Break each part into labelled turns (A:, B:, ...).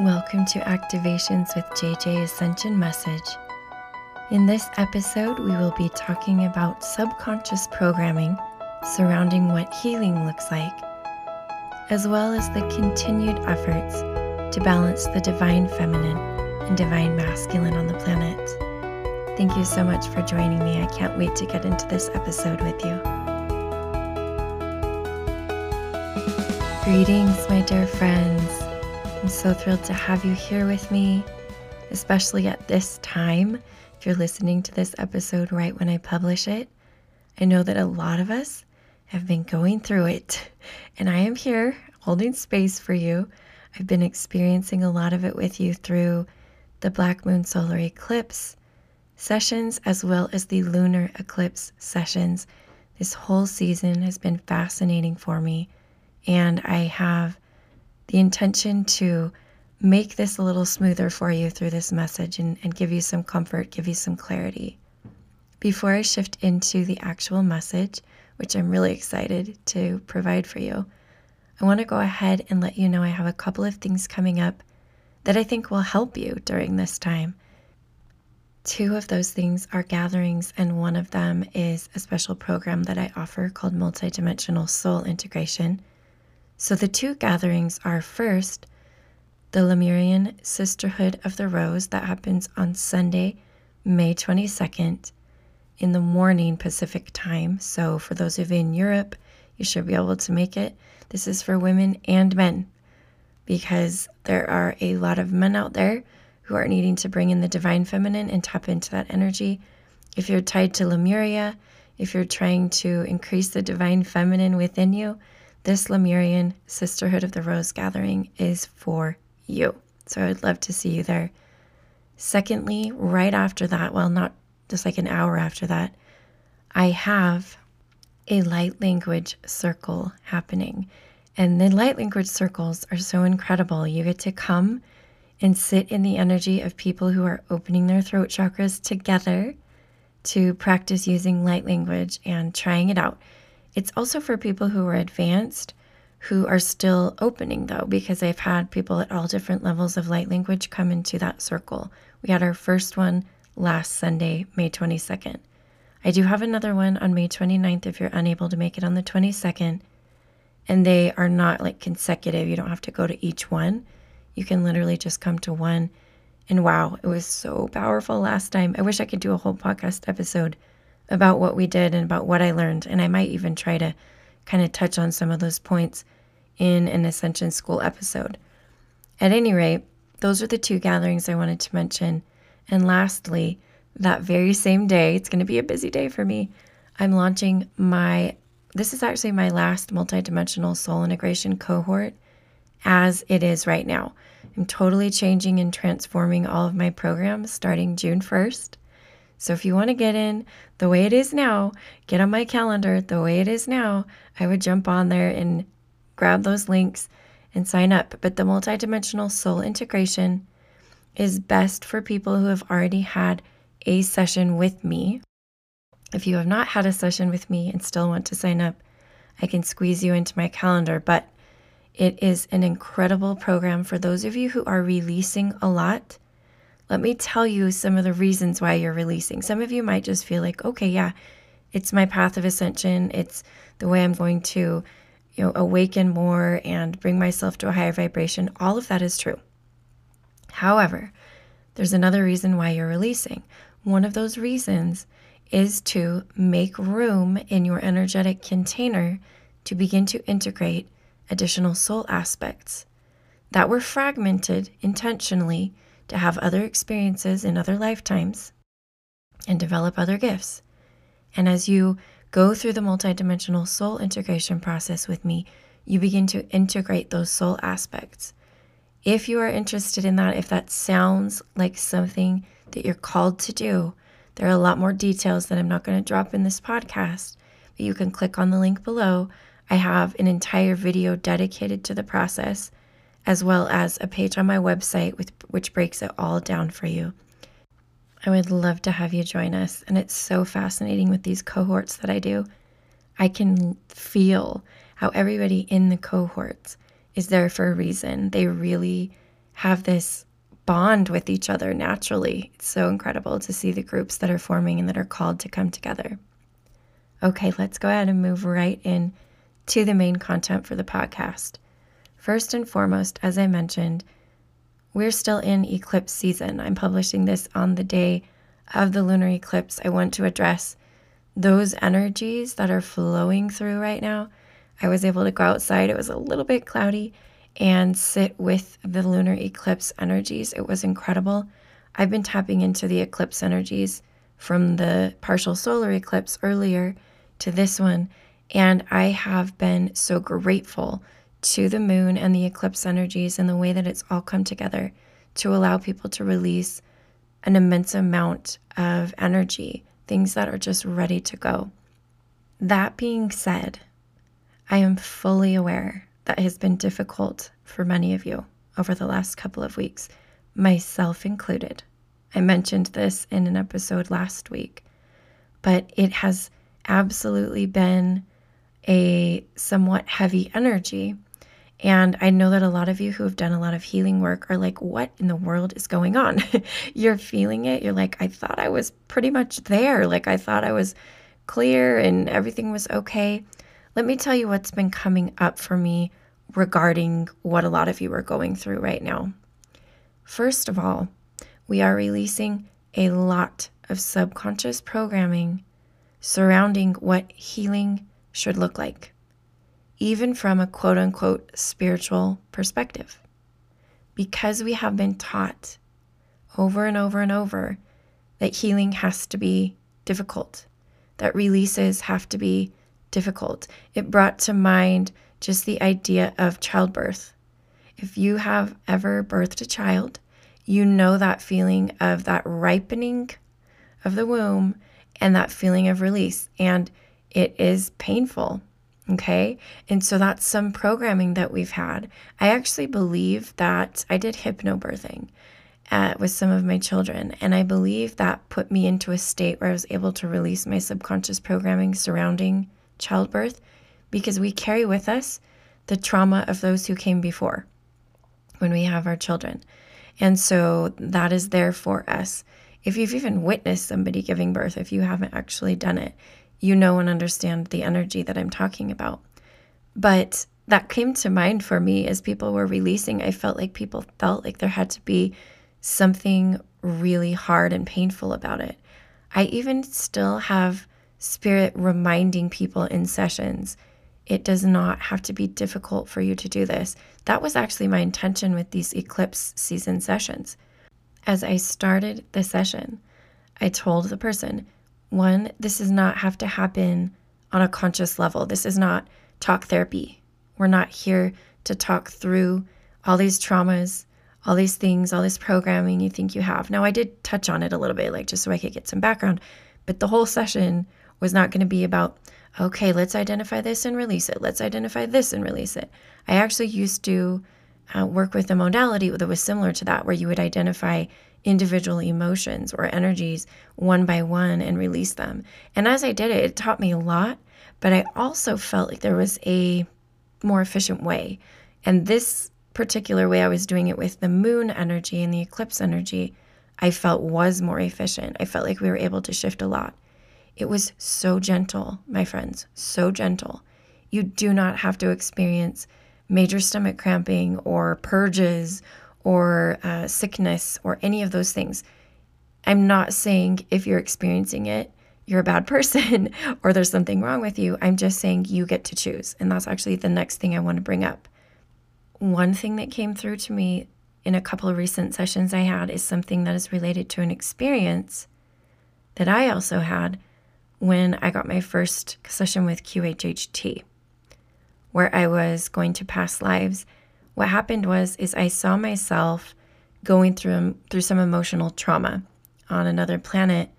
A: Welcome to Activations with JJ Ascension Message. In this episode, we will be talking about subconscious programming surrounding what healing looks like, as well as the continued efforts to balance the divine feminine and divine masculine on the planet. Thank you so much for joining me. I can't wait to get into this episode with you. Greetings, my dear friends. I'm so thrilled to have you here with me, especially at this time. If you're listening to this episode right when I publish it, I know that a lot of us have been going through it, and I am here holding space for you. I've been experiencing a lot of it with you through the Black Moon Solar Eclipse sessions as well as the Lunar Eclipse sessions. This whole season has been fascinating for me and I have the intention to make this a little smoother for you through this message and, and give you some comfort, give you some clarity. Before I shift into the actual message, which I'm really excited to provide for you, I want to go ahead and let you know I have a couple of things coming up that I think will help you during this time. Two of those things are gatherings, and one of them is a special program that I offer called Multidimensional Soul Integration. So the two gatherings are first, the Lemurian Sisterhood of the Rose that happens on Sunday, May 22nd in the morning Pacific time. So for those of you in Europe, you should be able to make it. This is for women and men because there are a lot of men out there who are needing to bring in the divine feminine and tap into that energy. If you're tied to Lemuria, if you're trying to increase the divine feminine within you, this Lemurian Sisterhood of the Rose gathering is for you. So I would love to see you there. Secondly, right after that, well, not just like an hour after that, I have a light language circle happening. And the light language circles are so incredible. You get to come and sit in the energy of people who are opening their throat chakras together to practice using light language and trying it out. It's also for people who are advanced who are still opening though, because I've had people at all different levels of light language come into that circle. We had our first one last Sunday, May 22nd. I do have another one on May 29th if you're unable to make it on the 22nd. And they are not like consecutive. You don't have to go to each one. You can literally just come to one. And wow, it was so powerful last time. I wish I could do a whole podcast episode about what we did and about what I learned. And I might even try to kind of touch on some of those points in an Ascension School episode. At any rate, those are the two gatherings I wanted to mention. And lastly, that very same day, it's going to be a busy day for me. I'm launching my, this is actually my last multidimensional soul integration cohort as it is right now. I'm totally changing and transforming all of my programs starting June 1st. So if you want to get in the way it is now, get on my calendar the way it is now, I would jump on there and grab those links and sign up. But the multidimensional soul integration is best for people who have already had a session with me. If you have not had a session with me and still want to sign up, I can squeeze you into my calendar. But it is an incredible program for those of you who are releasing a lot let me tell you some of the reasons why you're releasing. Some of you might just feel like, okay, yeah, it's my path of ascension. It's the way I'm going to, you know, awaken more and bring myself to a higher vibration. All of that is true. However, there's another reason why you're releasing. One of those reasons is to make room in your energetic container to begin to integrate additional soul aspects that were fragmented intentionally to have other experiences in other lifetimes and develop other gifts. And as you go through the multidimensional soul integration process with me, you begin to integrate those soul aspects. If you are interested in that, if that sounds like something that you're called to do, there are a lot more details that I'm not going to drop in this podcast, but you can click on the link below. I have an entire video dedicated to the process as well as a page on my website with, which breaks it all down for you. I would love to have you join us. And it's so fascinating with these cohorts that I do. I can feel how everybody in the cohorts is there for a reason. They really have this bond with each other naturally. It's so incredible to see the groups that are forming and that are called to come together. Okay, let's go ahead and move right in to the main content for the podcast. First and foremost, as I mentioned, we're still in eclipse season. I'm publishing this on the day of the lunar eclipse. I want to address those energies that are flowing through right now. I was able to go outside. It was a little bit cloudy and sit with the lunar eclipse energies. It was incredible. I've been tapping into the eclipse energies from the partial solar eclipse earlier to this one, and I have been so grateful to the moon and the eclipse energies and the way that it's all come together to allow people to release an immense amount of energy, things that are just ready to go. That being said, I am fully aware that has been difficult for many of you over the last couple of weeks, myself included. I mentioned this in an episode last week, but it has absolutely been a somewhat heavy energy and I know that a lot of you who have done a lot of healing work are like, what in the world is going on? You're feeling it. You're like, I thought I was pretty much there. Like, I thought I was clear and everything was okay. Let me tell you what's been coming up for me regarding what a lot of you are going through right now. First of all, we are releasing a lot of subconscious programming surrounding what healing should look like even from a quote unquote spiritual perspective. Because we have been taught over and over and over that healing has to be difficult, that releases have to be difficult. It brought to mind just the idea of childbirth. If you have ever birthed a child, you know that feeling of that ripening of the womb and that feeling of release. And it is painful. Okay. And so that's some programming that we've had. I actually believe that I did hypnobirthing uh, with some of my children. And I believe that put me into a state where I was able to release my subconscious programming surrounding childbirth because we carry with us the trauma of those who came before when we have our children. And so that is there for us. If you've even witnessed somebody giving birth, if you haven't actually done it, you know and understand the energy that I'm talking about. But that came to mind for me as people were releasing. I felt like people felt like there had to be something really hard and painful about it. I even still have spirit reminding people in sessions it does not have to be difficult for you to do this. That was actually my intention with these eclipse season sessions. As I started the session, I told the person, one, this does not have to happen on a conscious level. This is not talk therapy. We're not here to talk through all these traumas, all these things, all this programming you think you have. Now, I did touch on it a little bit, like just so I could get some background, but the whole session was not going to be about, okay, let's identify this and release it. Let's identify this and release it. I actually used to uh, work with a modality that was similar to that, where you would identify individual emotions or energies one by one and release them. And as I did it, it taught me a lot, but I also felt like there was a more efficient way. And this particular way I was doing it with the moon energy and the eclipse energy, I felt was more efficient. I felt like we were able to shift a lot. It was so gentle, my friends, so gentle. You do not have to experience major stomach cramping or purges or uh, sickness or any of those things. I'm not saying if you're experiencing it, you're a bad person or there's something wrong with you. I'm just saying you get to choose. And that's actually the next thing I want to bring up. One thing that came through to me in a couple of recent sessions I had is something that is related to an experience that I also had when I got my first session with QHHT, where I was going to past lives what happened was is I saw myself going through um, through some emotional trauma on another planet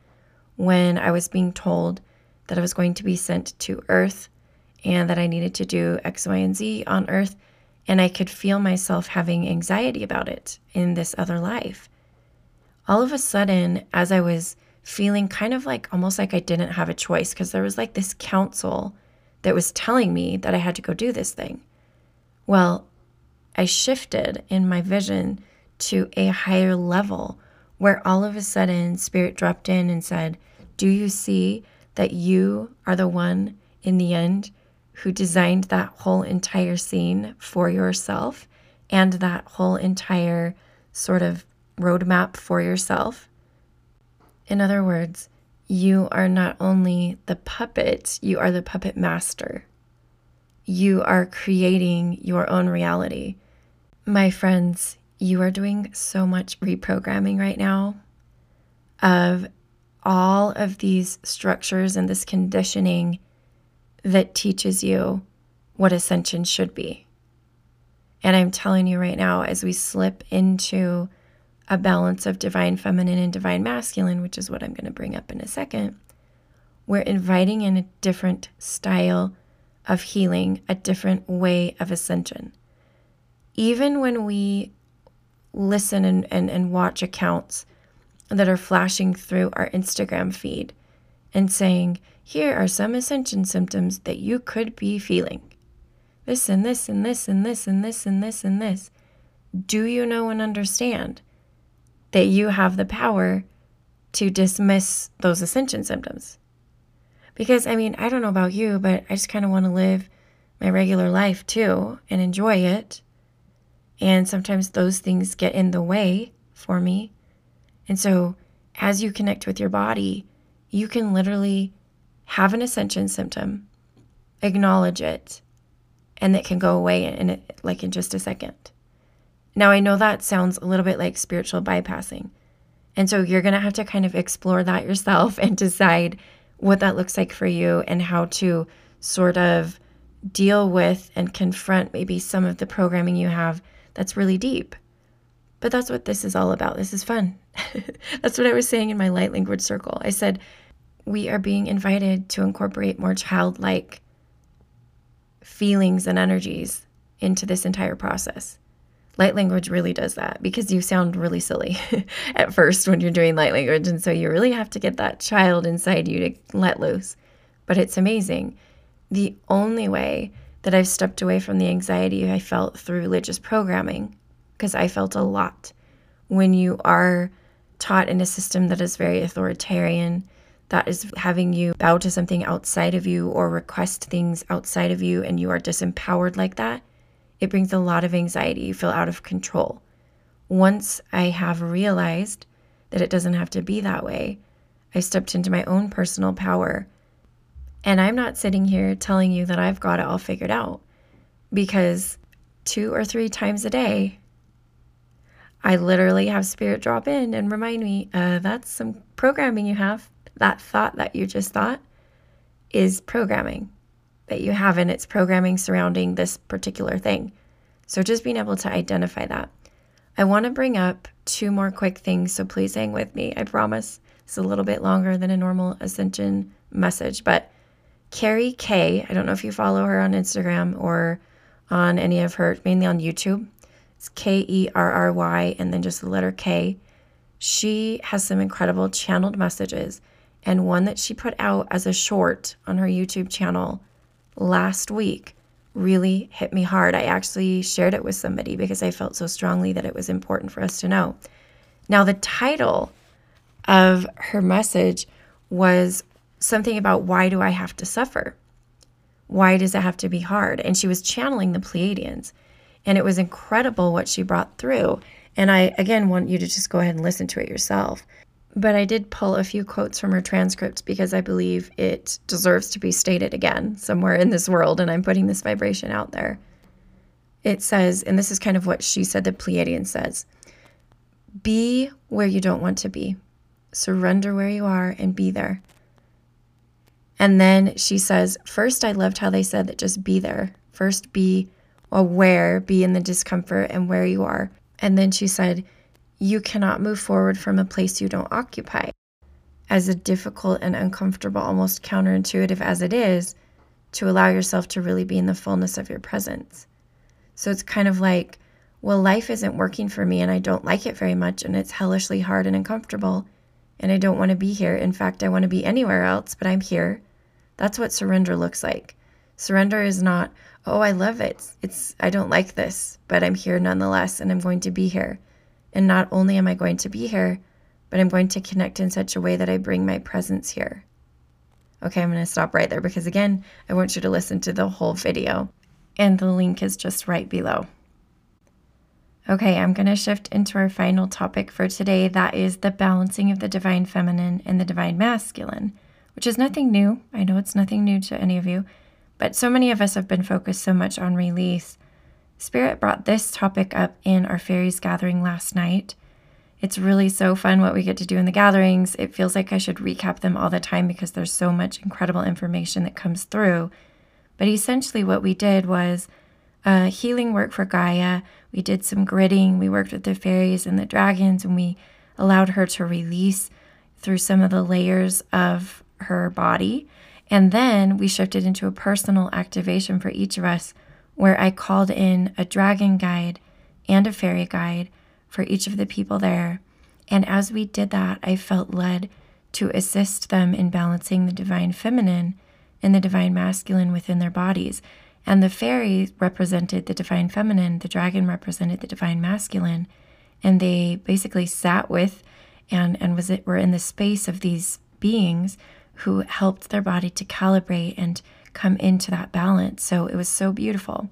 A: when I was being told that I was going to be sent to Earth and that I needed to do X, Y, and Z on Earth. And I could feel myself having anxiety about it in this other life. All of a sudden, as I was feeling kind of like almost like I didn't have a choice, because there was like this council that was telling me that I had to go do this thing. Well, I shifted in my vision to a higher level where all of a sudden spirit dropped in and said, Do you see that you are the one in the end who designed that whole entire scene for yourself and that whole entire sort of roadmap for yourself? In other words, you are not only the puppet, you are the puppet master. You are creating your own reality. My friends, you are doing so much reprogramming right now of all of these structures and this conditioning that teaches you what ascension should be. And I'm telling you right now, as we slip into a balance of divine feminine and divine masculine, which is what I'm going to bring up in a second, we're inviting in a different style of healing, a different way of ascension. Even when we listen and, and, and watch accounts that are flashing through our Instagram feed and saying, here are some ascension symptoms that you could be feeling. This and this and this and this and this and this and this. Do you know and understand that you have the power to dismiss those ascension symptoms? Because, I mean, I don't know about you, but I just kind of want to live my regular life too and enjoy it. And sometimes those things get in the way for me. And so, as you connect with your body, you can literally have an ascension symptom, acknowledge it, and it can go away in it, like in just a second. Now, I know that sounds a little bit like spiritual bypassing. And so you're going to have to kind of explore that yourself and decide what that looks like for you and how to sort of deal with and confront maybe some of the programming you have that's really deep. But that's what this is all about. This is fun. that's what I was saying in my light language circle. I said, we are being invited to incorporate more childlike feelings and energies into this entire process. Light language really does that because you sound really silly at first when you're doing light language. And so you really have to get that child inside you to let loose. But it's amazing. The only way that I've stepped away from the anxiety I felt through religious programming, because I felt a lot when you are taught in a system that is very authoritarian, that is having you bow to something outside of you or request things outside of you, and you are disempowered like that, it brings a lot of anxiety. You feel out of control. Once I have realized that it doesn't have to be that way, I stepped into my own personal power and I'm not sitting here telling you that I've got it all figured out because two or three times a day, I literally have spirit drop in and remind me uh, that's some programming you have. That thought that you just thought is programming that you have, and it's programming surrounding this particular thing. So just being able to identify that. I want to bring up two more quick things, so please hang with me. I promise it's a little bit longer than a normal Ascension message, but Kerry K, I don't know if you follow her on Instagram or on any of her, mainly on YouTube. It's K E R R Y and then just the letter K. She has some incredible channeled messages, and one that she put out as a short on her YouTube channel last week really hit me hard. I actually shared it with somebody because I felt so strongly that it was important for us to know. Now, the title of her message was something about why do I have to suffer? Why does it have to be hard? And she was channeling the Pleiadians. And it was incredible what she brought through. And I, again, want you to just go ahead and listen to it yourself. But I did pull a few quotes from her transcript because I believe it deserves to be stated again somewhere in this world. And I'm putting this vibration out there. It says, and this is kind of what she said the Pleiadian says be where you don't want to be, surrender where you are, and be there. And then she says, First, I loved how they said that just be there. First, be aware, be in the discomfort and where you are. And then she said, You cannot move forward from a place you don't occupy. As difficult and uncomfortable, almost counterintuitive as it is, to allow yourself to really be in the fullness of your presence. So it's kind of like, well, life isn't working for me and I don't like it very much and it's hellishly hard and uncomfortable and I don't want to be here. In fact, I want to be anywhere else, but I'm here. That's what surrender looks like. Surrender is not, oh, I love it. It's I don't like this, but I'm here nonetheless and I'm going to be here. And not only am I going to be here, but I'm going to connect in such a way that I bring my presence here. Okay, I'm going to stop right there because, again, I want you to listen to the whole video. And the link is just right below. Okay, I'm going to shift into our final topic for today. That is the balancing of the divine feminine and the divine masculine, which is nothing new. I know it's nothing new to any of you, but so many of us have been focused so much on release. Spirit brought this topic up in our fairies gathering last night. It's really so fun what we get to do in the gatherings. It feels like I should recap them all the time because there's so much incredible information that comes through. But essentially, what we did was uh, healing work for Gaia. We did some gridding. We worked with the fairies and the dragons, and we allowed her to release through some of the layers of her body. And then we shifted into a personal activation for each of us where I called in a dragon guide and a fairy guide for each of the people there. And as we did that, I felt led to assist them in balancing the divine feminine and the divine masculine within their bodies. And the fairy represented the divine feminine, the dragon represented the divine masculine. And they basically sat with and, and was it were in the space of these beings who helped their body to calibrate and come into that balance. So it was so beautiful.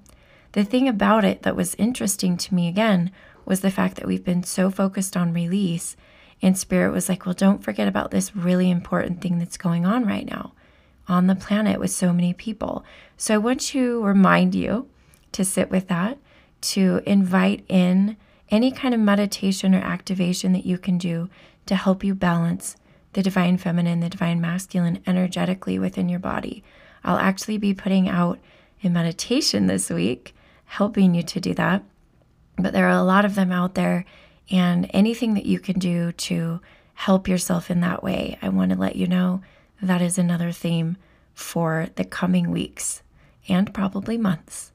A: The thing about it that was interesting to me again was the fact that we've been so focused on release. And Spirit was like, well, don't forget about this really important thing that's going on right now on the planet with so many people. So I want to remind you to sit with that, to invite in any kind of meditation or activation that you can do to help you balance the divine feminine, the divine masculine energetically within your body. I'll actually be putting out a meditation this week, helping you to do that. But there are a lot of them out there, and anything that you can do to help yourself in that way, I want to let you know that is another theme for the coming weeks and probably months.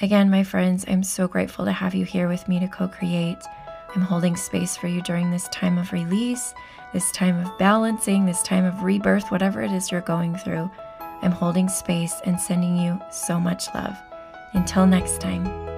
A: Again, my friends, I'm so grateful to have you here with me to co create. I'm holding space for you during this time of release, this time of balancing, this time of rebirth, whatever it is you're going through. I'm holding space and sending you so much love. Until next time.